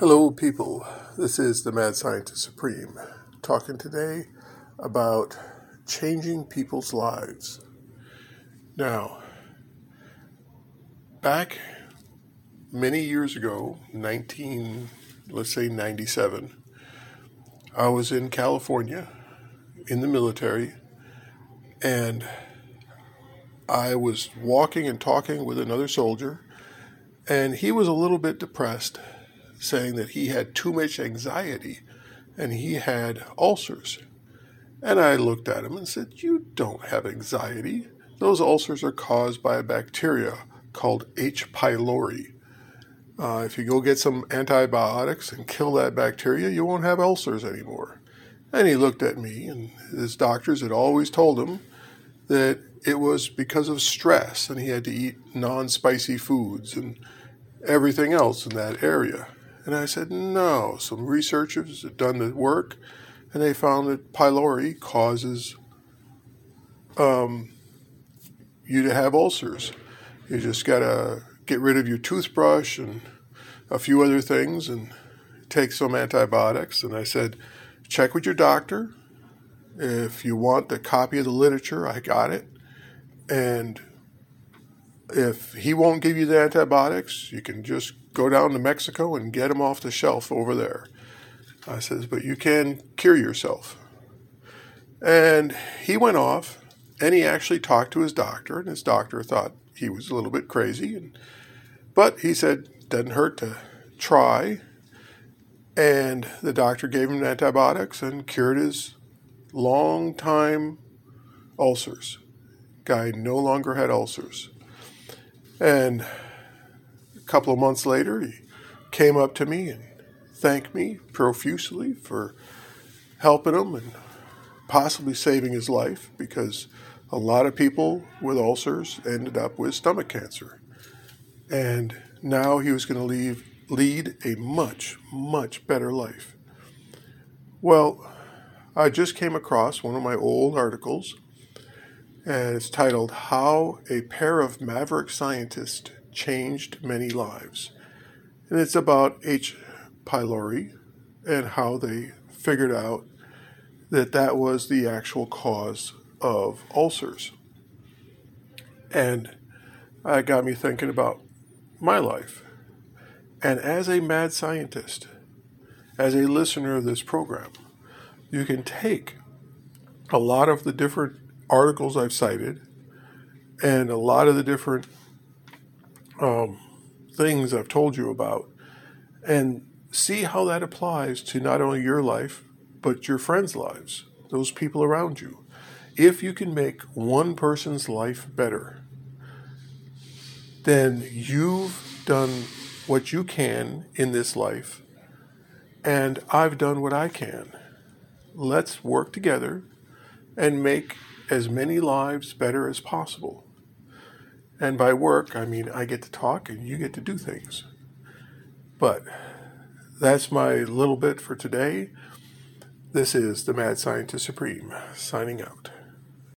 Hello, people. This is the Mad Scientist Supreme talking today about changing people's lives. Now, back many years ago, 19, let's say 97, I was in California in the military and I was walking and talking with another soldier, and he was a little bit depressed saying that he had too much anxiety and he had ulcers. And I looked at him and said, You don't have anxiety. Those ulcers are caused by a bacteria called H. pylori. Uh, if you go get some antibiotics and kill that bacteria, you won't have ulcers anymore. And he looked at me, and his doctors had always told him that it was because of stress and he had to eat non spicy foods and everything else in that area. And I said, no. Some researchers have done the work, and they found that pylori causes um, you to have ulcers. You just got to get rid of your toothbrush and a few other things and take some antibiotics. And I said, check with your doctor. If you want the copy of the literature, I got it. And if he won't give you the antibiotics, you can just go down to Mexico and get them off the shelf over there. I says, but you can cure yourself. And he went off and he actually talked to his doctor, and his doctor thought he was a little bit crazy. And, but he said, doesn't hurt to try. And the doctor gave him antibiotics and cured his long time ulcers. Guy no longer had ulcers. And a couple of months later, he came up to me and thanked me profusely for helping him and possibly saving his life because a lot of people with ulcers ended up with stomach cancer. And now he was going to leave, lead a much, much better life. Well, I just came across one of my old articles, and it's titled How a Pair of Maverick Scientists Changed Many Lives. And it's about H. pylori and how they figured out that that was the actual cause of ulcers. And uh, that got me thinking about my life. And as a mad scientist, as a listener of this program, you can take a lot of the different articles I've cited and a lot of the different um, things I've told you about and see how that applies to not only your life, but your friends' lives, those people around you. If you can make one person's life better, then you've done what you can in this life, and I've done what I can. Let's work together and make as many lives better as possible. And by work, I mean I get to talk and you get to do things. But that's my little bit for today. This is the Mad Scientist Supreme signing out.